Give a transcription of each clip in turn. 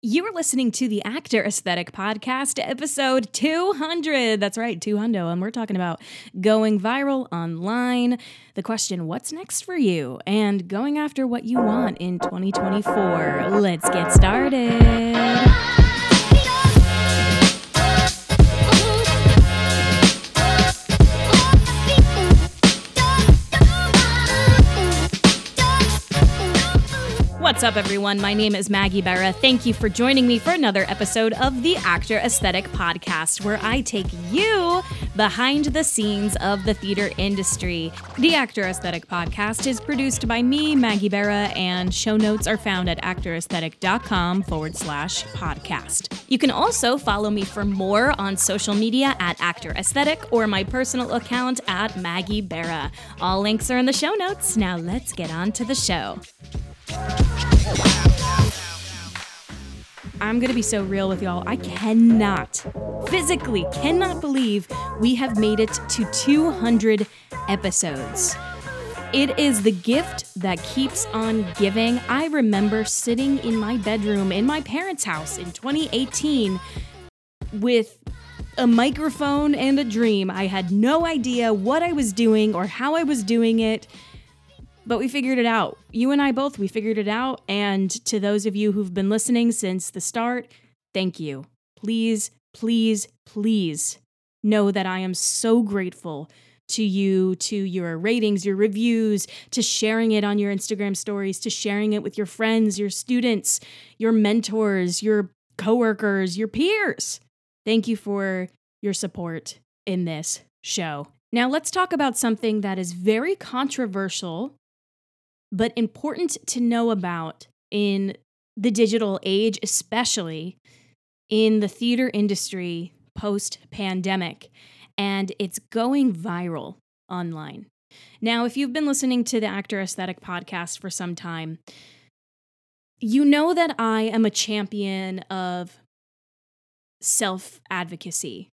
You are listening to the Actor Aesthetic Podcast, episode 200. That's right, 200. And we're talking about going viral online, the question, what's next for you, and going after what you want in 2024. Let's get started. What's up, everyone? My name is Maggie Bera. Thank you for joining me for another episode of the Actor Aesthetic Podcast, where I take you behind the scenes of the theater industry. The Actor Aesthetic Podcast is produced by me, Maggie Bera, and show notes are found at actoraesthetic.com forward slash podcast. You can also follow me for more on social media at Actor Aesthetic or my personal account at Maggie Bera. All links are in the show notes. Now let's get on to the show. I'm gonna be so real with y'all. I cannot, physically, cannot believe we have made it to 200 episodes. It is the gift that keeps on giving. I remember sitting in my bedroom in my parents' house in 2018 with a microphone and a dream. I had no idea what I was doing or how I was doing it. But we figured it out. You and I both, we figured it out. And to those of you who've been listening since the start, thank you. Please, please, please know that I am so grateful to you, to your ratings, your reviews, to sharing it on your Instagram stories, to sharing it with your friends, your students, your mentors, your coworkers, your peers. Thank you for your support in this show. Now, let's talk about something that is very controversial but important to know about in the digital age, especially in the theater industry post pandemic. And it's going viral online. Now, if you've been listening to the Actor Aesthetic podcast for some time, you know that I am a champion of self advocacy.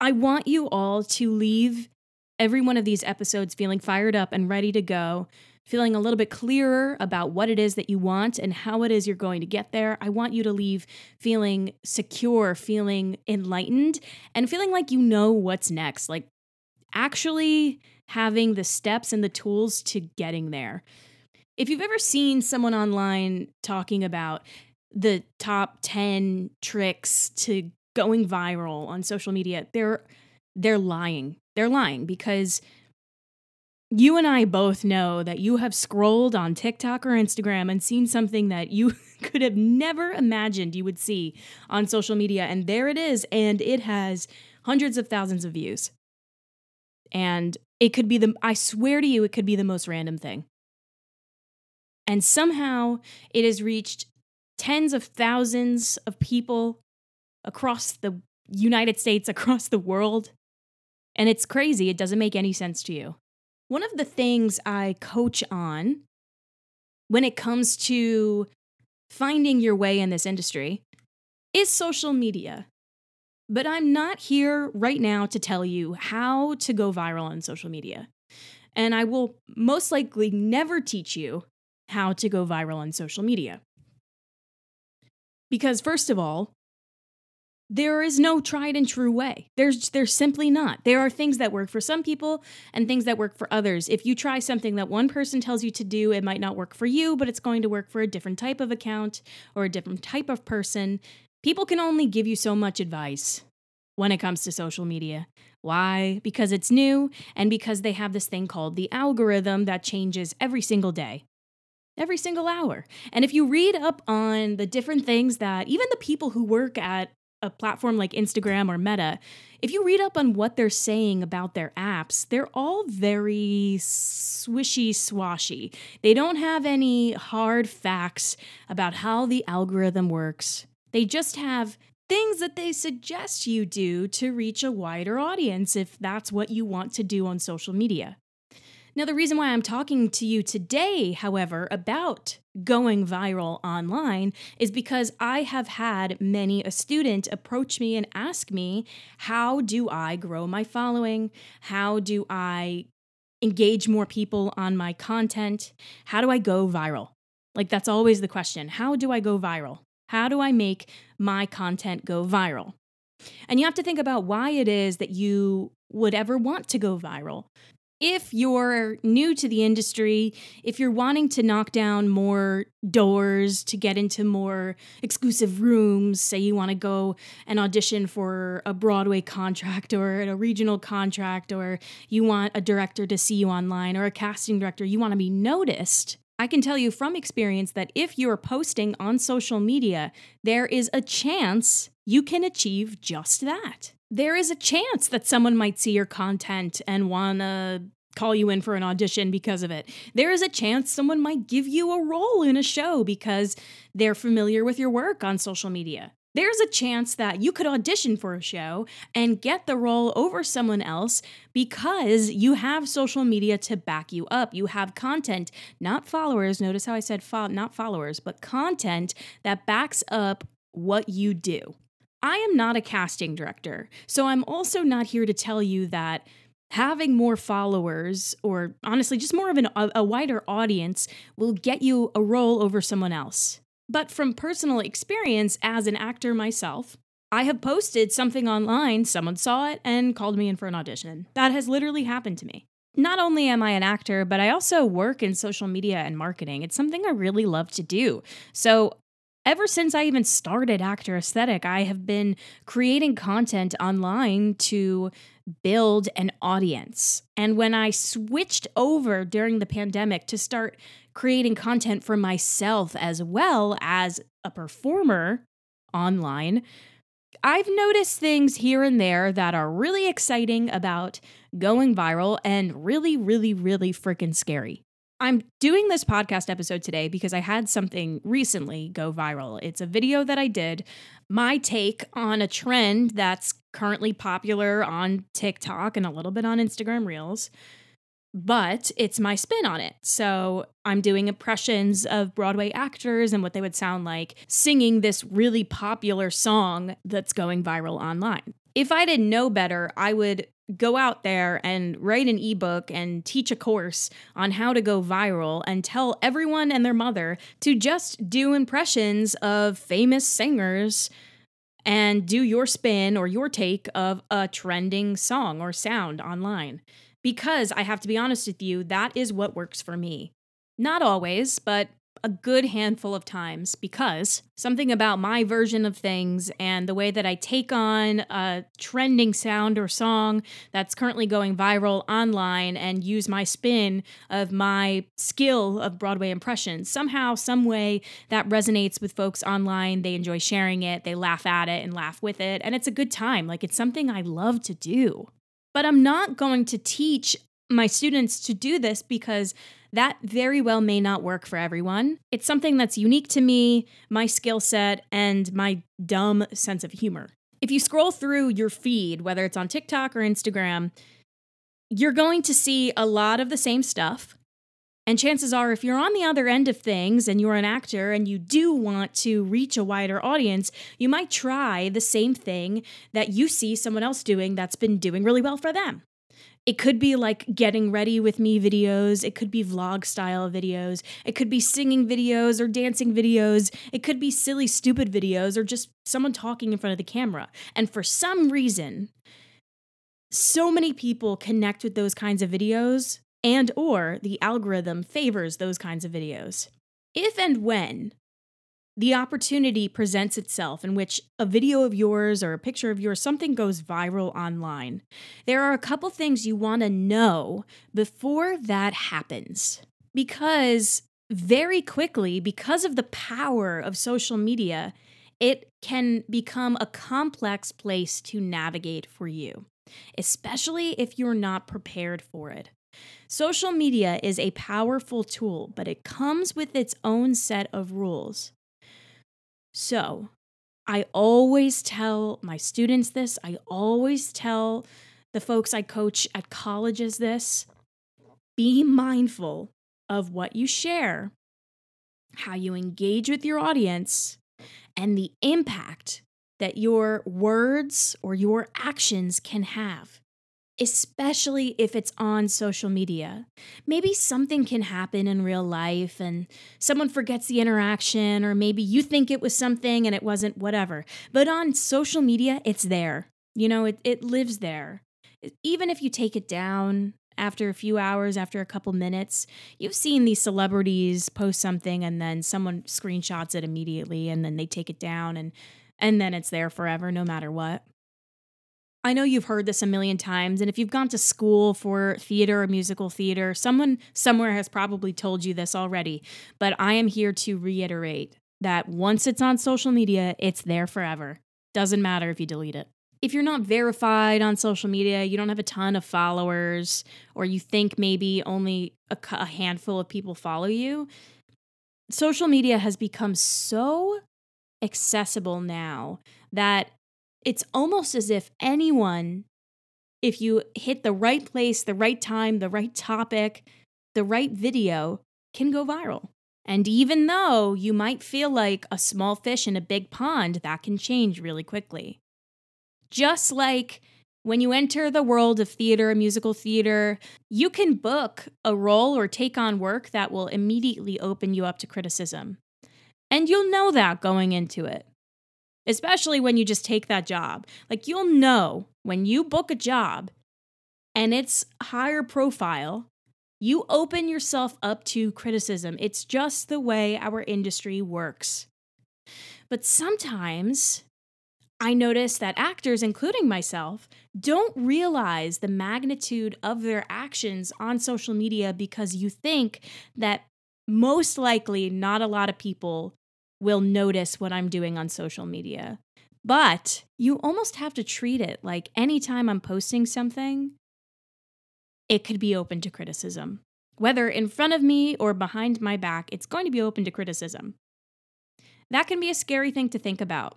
I want you all to leave every one of these episodes feeling fired up and ready to go feeling a little bit clearer about what it is that you want and how it is you're going to get there. I want you to leave feeling secure, feeling enlightened, and feeling like you know what's next, like actually having the steps and the tools to getting there. If you've ever seen someone online talking about the top 10 tricks to going viral on social media, they're they're lying. They're lying because you and I both know that you have scrolled on TikTok or Instagram and seen something that you could have never imagined you would see on social media. And there it is. And it has hundreds of thousands of views. And it could be the, I swear to you, it could be the most random thing. And somehow it has reached tens of thousands of people across the United States, across the world. And it's crazy. It doesn't make any sense to you. One of the things I coach on when it comes to finding your way in this industry is social media. But I'm not here right now to tell you how to go viral on social media. And I will most likely never teach you how to go viral on social media. Because, first of all, there is no tried and true way. There's there's simply not. There are things that work for some people and things that work for others. If you try something that one person tells you to do, it might not work for you, but it's going to work for a different type of account or a different type of person. People can only give you so much advice when it comes to social media. Why? Because it's new and because they have this thing called the algorithm that changes every single day every single hour. And if you read up on the different things that even the people who work at a platform like Instagram or Meta, if you read up on what they're saying about their apps, they're all very swishy swashy. They don't have any hard facts about how the algorithm works. They just have things that they suggest you do to reach a wider audience if that's what you want to do on social media. Now, the reason why I'm talking to you today, however, about going viral online is because I have had many a student approach me and ask me, how do I grow my following? How do I engage more people on my content? How do I go viral? Like, that's always the question. How do I go viral? How do I make my content go viral? And you have to think about why it is that you would ever want to go viral if you're new to the industry, if you're wanting to knock down more doors to get into more exclusive rooms, say you want to go and audition for a Broadway contract or a regional contract, or you want a director to see you online or a casting director, you want to be noticed. I can tell you from experience that if you're posting on social media, there is a chance you can achieve just that there is a chance that someone might see your content and want to call you in for an audition because of it. There is a chance someone might give you a role in a show because they're familiar with your work on social media. There's a chance that you could audition for a show and get the role over someone else because you have social media to back you up. You have content, not followers. Notice how I said fo- not followers, but content that backs up what you do. I am not a casting director, so I'm also not here to tell you that having more followers or honestly just more of an, a, a wider audience will get you a role over someone else. But from personal experience as an actor myself, I have posted something online, someone saw it and called me in for an audition. That has literally happened to me. Not only am I an actor, but I also work in social media and marketing. It's something I really love to do. So Ever since I even started Actor Aesthetic, I have been creating content online to build an audience. And when I switched over during the pandemic to start creating content for myself as well as a performer online, I've noticed things here and there that are really exciting about going viral and really, really, really freaking scary. I'm doing this podcast episode today because I had something recently go viral. It's a video that I did, my take on a trend that's currently popular on TikTok and a little bit on Instagram Reels, but it's my spin on it. So I'm doing impressions of Broadway actors and what they would sound like singing this really popular song that's going viral online. If I didn't know better, I would go out there and write an ebook and teach a course on how to go viral and tell everyone and their mother to just do impressions of famous singers and do your spin or your take of a trending song or sound online. Because I have to be honest with you, that is what works for me. Not always, but a good handful of times because something about my version of things and the way that I take on a trending sound or song that's currently going viral online and use my spin of my skill of Broadway impressions. Somehow, some way that resonates with folks online. They enjoy sharing it, they laugh at it and laugh with it, and it's a good time. Like it's something I love to do. But I'm not going to teach my students to do this because that very well may not work for everyone. It's something that's unique to me, my skill set, and my dumb sense of humor. If you scroll through your feed, whether it's on TikTok or Instagram, you're going to see a lot of the same stuff. And chances are, if you're on the other end of things and you're an actor and you do want to reach a wider audience, you might try the same thing that you see someone else doing that's been doing really well for them. It could be like getting ready with me videos. It could be vlog style videos. It could be singing videos or dancing videos. It could be silly, stupid videos or just someone talking in front of the camera. And for some reason, so many people connect with those kinds of videos and or the algorithm favors those kinds of videos. If and when the opportunity presents itself in which a video of yours or a picture of yours, something goes viral online, there are a couple things you want to know before that happens. Because very quickly, because of the power of social media, it can become a complex place to navigate for you, especially if you're not prepared for it. Social media is a powerful tool, but it comes with its own set of rules. So, I always tell my students this, I always tell the folks I coach at colleges this be mindful of what you share, how you engage with your audience, and the impact that your words or your actions can have. Especially if it's on social media. Maybe something can happen in real life and someone forgets the interaction, or maybe you think it was something and it wasn't, whatever. But on social media, it's there. You know, it, it lives there. Even if you take it down after a few hours, after a couple minutes, you've seen these celebrities post something and then someone screenshots it immediately and then they take it down and and then it's there forever no matter what. I know you've heard this a million times, and if you've gone to school for theater or musical theater, someone somewhere has probably told you this already. But I am here to reiterate that once it's on social media, it's there forever. Doesn't matter if you delete it. If you're not verified on social media, you don't have a ton of followers, or you think maybe only a, a handful of people follow you, social media has become so accessible now that it's almost as if anyone, if you hit the right place, the right time, the right topic, the right video, can go viral. And even though you might feel like a small fish in a big pond, that can change really quickly. Just like when you enter the world of theater, musical theater, you can book a role or take on work that will immediately open you up to criticism. And you'll know that going into it especially when you just take that job. Like you'll know when you book a job and it's higher profile, you open yourself up to criticism. It's just the way our industry works. But sometimes I notice that actors, including myself, don't realize the magnitude of their actions on social media because you think that most likely not a lot of people will notice what I'm doing on social media. But you almost have to treat it like anytime I'm posting something, it could be open to criticism. Whether in front of me or behind my back, it's going to be open to criticism. That can be a scary thing to think about,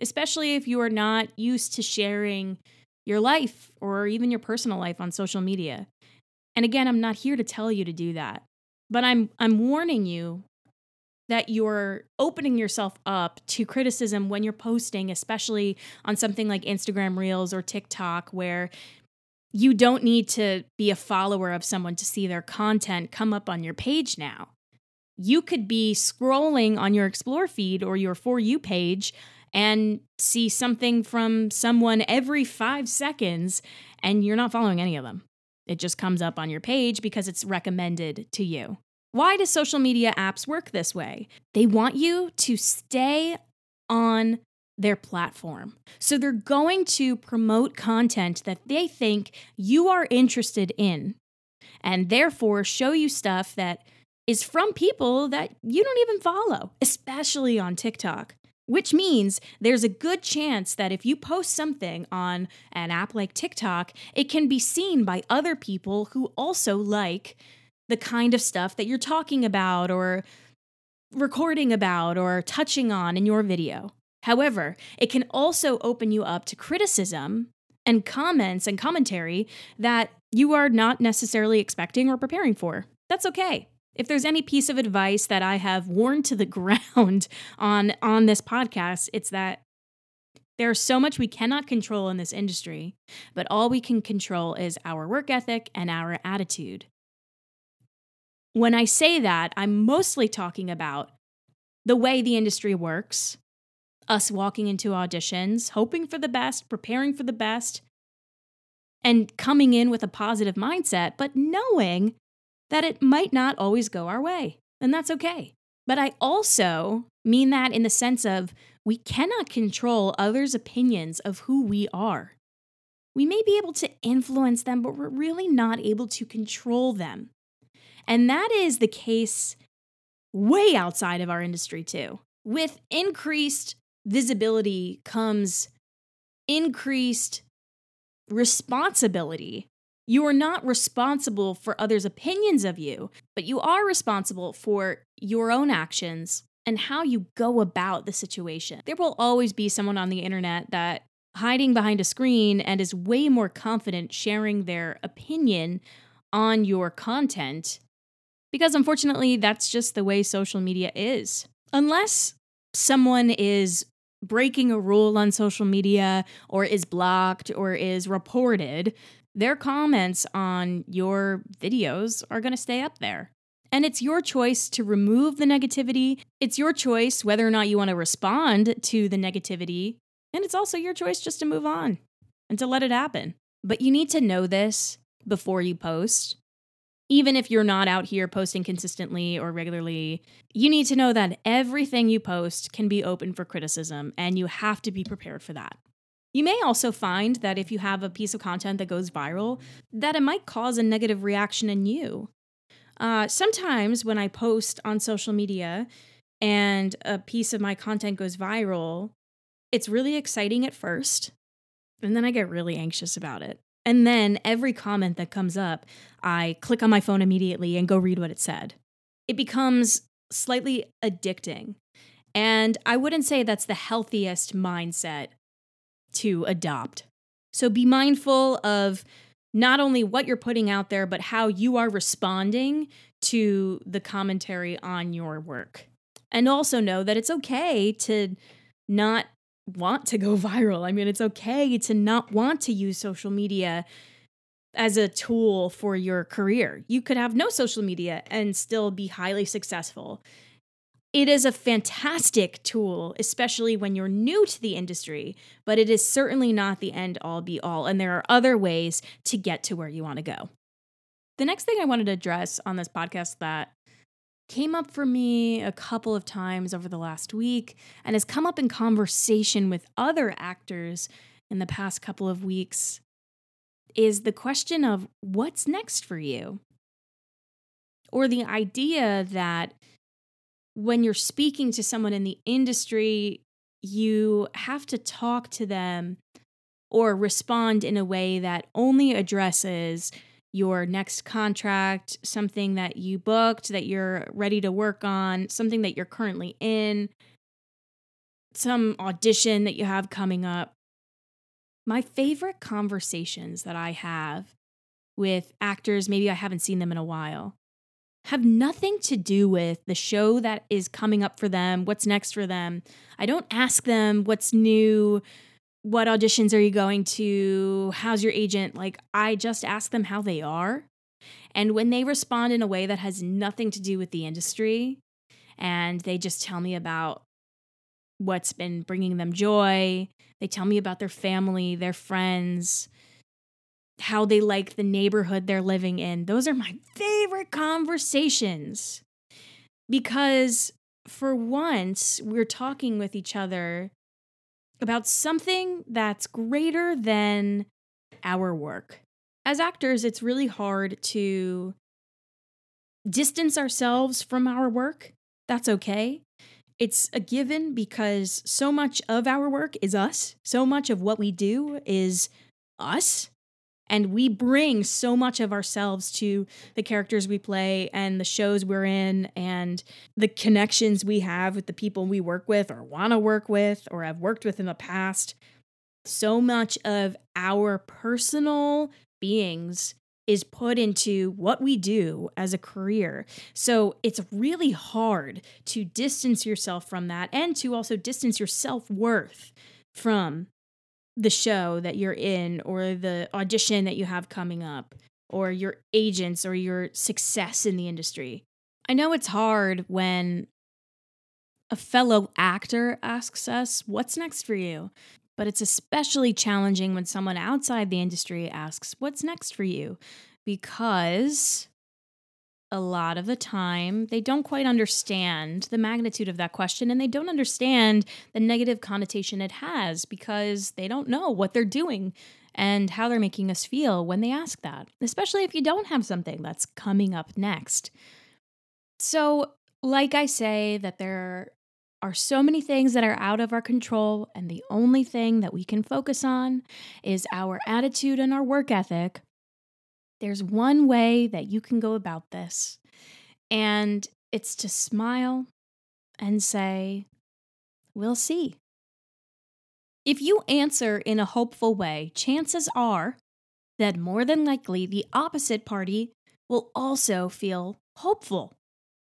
especially if you are not used to sharing your life or even your personal life on social media. And again, I'm not here to tell you to do that, but I'm I'm warning you that you're opening yourself up to criticism when you're posting, especially on something like Instagram Reels or TikTok, where you don't need to be a follower of someone to see their content come up on your page now. You could be scrolling on your Explore feed or your For You page and see something from someone every five seconds, and you're not following any of them. It just comes up on your page because it's recommended to you. Why do social media apps work this way? They want you to stay on their platform. So they're going to promote content that they think you are interested in and therefore show you stuff that is from people that you don't even follow, especially on TikTok. Which means there's a good chance that if you post something on an app like TikTok, it can be seen by other people who also like the kind of stuff that you're talking about or recording about or touching on in your video. However, it can also open you up to criticism and comments and commentary that you are not necessarily expecting or preparing for. That's okay. If there's any piece of advice that I have worn to the ground on on this podcast, it's that there's so much we cannot control in this industry, but all we can control is our work ethic and our attitude. When I say that, I'm mostly talking about the way the industry works, us walking into auditions, hoping for the best, preparing for the best, and coming in with a positive mindset, but knowing that it might not always go our way. And that's okay. But I also mean that in the sense of we cannot control others' opinions of who we are. We may be able to influence them, but we're really not able to control them. And that is the case way outside of our industry, too. With increased visibility comes increased responsibility. You are not responsible for others' opinions of you, but you are responsible for your own actions and how you go about the situation. There will always be someone on the internet that hiding behind a screen and is way more confident sharing their opinion on your content because unfortunately, that's just the way social media is. Unless someone is breaking a rule on social media or is blocked or is reported, their comments on your videos are going to stay up there. And it's your choice to remove the negativity. It's your choice whether or not you want to respond to the negativity. And it's also your choice just to move on and to let it happen. But you need to know this before you post. Even if you're not out here posting consistently or regularly, you need to know that everything you post can be open for criticism and you have to be prepared for that. You may also find that if you have a piece of content that goes viral, that it might cause a negative reaction in you. Uh, sometimes when I post on social media and a piece of my content goes viral, it's really exciting at first, and then I get really anxious about it. And then every comment that comes up, I click on my phone immediately and go read what it said. It becomes slightly addicting. And I wouldn't say that's the healthiest mindset to adopt. So be mindful of not only what you're putting out there, but how you are responding to the commentary on your work. And also know that it's okay to not want to go viral. I mean, it's okay to not want to use social media as a tool for your career. You could have no social media and still be highly successful it is a fantastic tool, especially when you're new to the industry, but it is certainly not the end all be all. And there are other ways to get to where you want to go. The next thing I wanted to address on this podcast that came up for me a couple of times over the last week and has come up in conversation with other actors in the past couple of weeks is the question of what's next for you? Or the idea that when you're speaking to someone in the industry, you have to talk to them or respond in a way that only addresses your next contract, something that you booked, that you're ready to work on, something that you're currently in, some audition that you have coming up. My favorite conversations that I have with actors, maybe I haven't seen them in a while, have nothing to do with the show that is coming up for them, what's next for them. I don't ask them what's new, what auditions are you going to, how's your agent? Like, I just ask them how they are. And when they respond in a way that has nothing to do with the industry, and they just tell me about what's been bringing them joy, they tell me about their family, their friends, how they like the neighborhood they're living in. Those are my favorite conversations because for once we're talking with each other about something that's greater than our work. As actors, it's really hard to distance ourselves from our work. That's okay. It's a given because so much of our work is us. So much of what we do is us. And we bring so much of ourselves to the characters we play and the shows we're in and the connections we have with the people we work with or want to work with or have worked with in the past. So much of our personal beings is put into what we do as a career. So it's really hard to distance yourself from that and to also distance your self worth from the show that you're in or the audition that you have coming up or your agents or your success in the industry. I know it's hard when a fellow actor asks us, What's next for you? But it's especially challenging when someone outside the industry asks, What's next for you? Because a lot of the time they don't quite understand the magnitude of that question and they don't understand the negative connotation it has because they don't know what they're doing and how they're making us feel when they ask that, especially if you don't have something that's coming up next. So, like I say, that there are so many things that are out of our control, and the only thing that we can focus on is our attitude and our work ethic there's one way that you can go about this, and it's to smile and say, We'll see. If you answer in a hopeful way, chances are that more than likely the opposite party will also feel hopeful.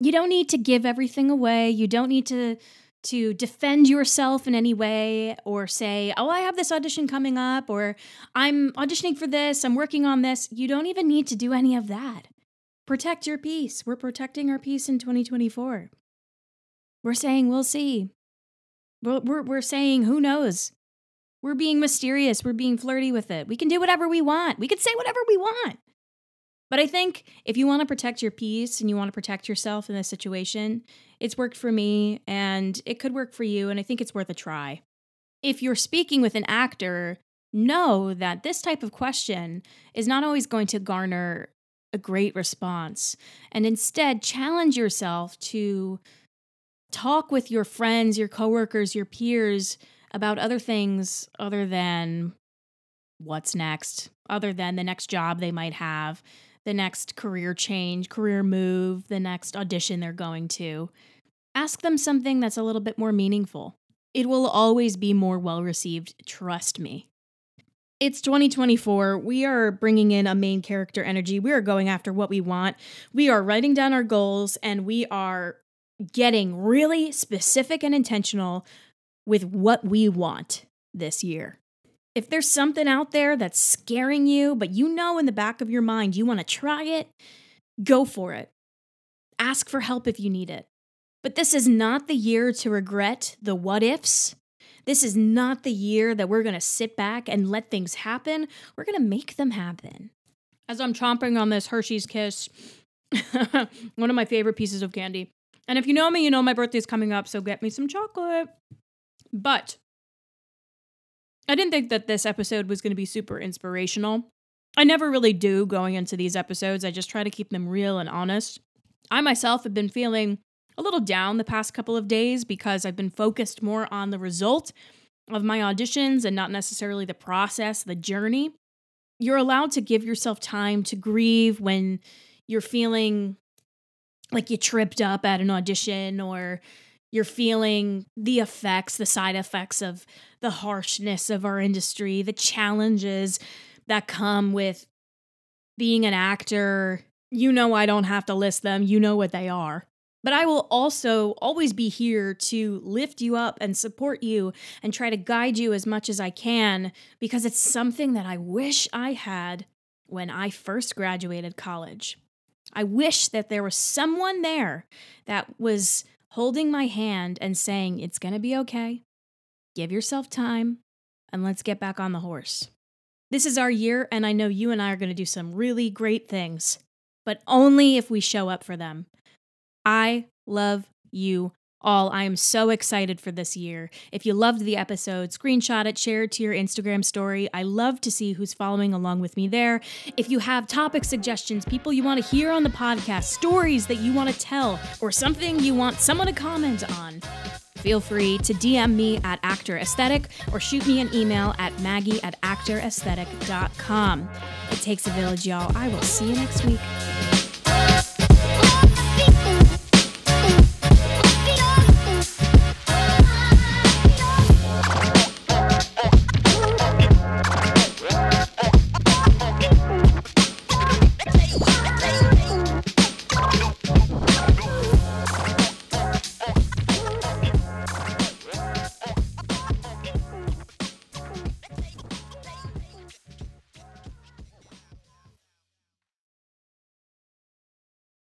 You don't need to give everything away. You don't need to to defend yourself in any way or say, oh, I have this audition coming up or I'm auditioning for this, I'm working on this. You don't even need to do any of that. Protect your peace. We're protecting our peace in 2024. We're saying, we'll see. We're, we're, we're saying, who knows? We're being mysterious. We're being flirty with it. We can do whatever we want. We can say whatever we want. But I think if you want to protect your peace and you want to protect yourself in this situation, it's worked for me and it could work for you. And I think it's worth a try. If you're speaking with an actor, know that this type of question is not always going to garner a great response. And instead, challenge yourself to talk with your friends, your coworkers, your peers about other things other than what's next, other than the next job they might have, the next career change, career move, the next audition they're going to. Ask them something that's a little bit more meaningful. It will always be more well received, trust me. It's 2024. We are bringing in a main character energy. We are going after what we want. We are writing down our goals and we are getting really specific and intentional with what we want this year. If there's something out there that's scaring you, but you know in the back of your mind you want to try it, go for it. Ask for help if you need it. But this is not the year to regret the what ifs. This is not the year that we're going to sit back and let things happen. We're going to make them happen. As I'm chomping on this Hershey's Kiss, one of my favorite pieces of candy. And if you know me, you know my birthday's coming up, so get me some chocolate. But I didn't think that this episode was going to be super inspirational. I never really do going into these episodes. I just try to keep them real and honest. I myself have been feeling a little down the past couple of days because I've been focused more on the result of my auditions and not necessarily the process, the journey. You're allowed to give yourself time to grieve when you're feeling like you tripped up at an audition or you're feeling the effects, the side effects of the harshness of our industry, the challenges that come with being an actor. You know, I don't have to list them, you know what they are. But I will also always be here to lift you up and support you and try to guide you as much as I can because it's something that I wish I had when I first graduated college. I wish that there was someone there that was holding my hand and saying, It's going to be okay. Give yourself time and let's get back on the horse. This is our year, and I know you and I are going to do some really great things, but only if we show up for them. I love you all. I am so excited for this year. If you loved the episode, screenshot it, share it to your Instagram story. I love to see who's following along with me there. If you have topic suggestions, people you want to hear on the podcast, stories that you want to tell, or something you want someone to comment on, feel free to DM me at Actor Aesthetic or shoot me an email at maggie at actoraesthetic.com. It takes a village, y'all. I will see you next week.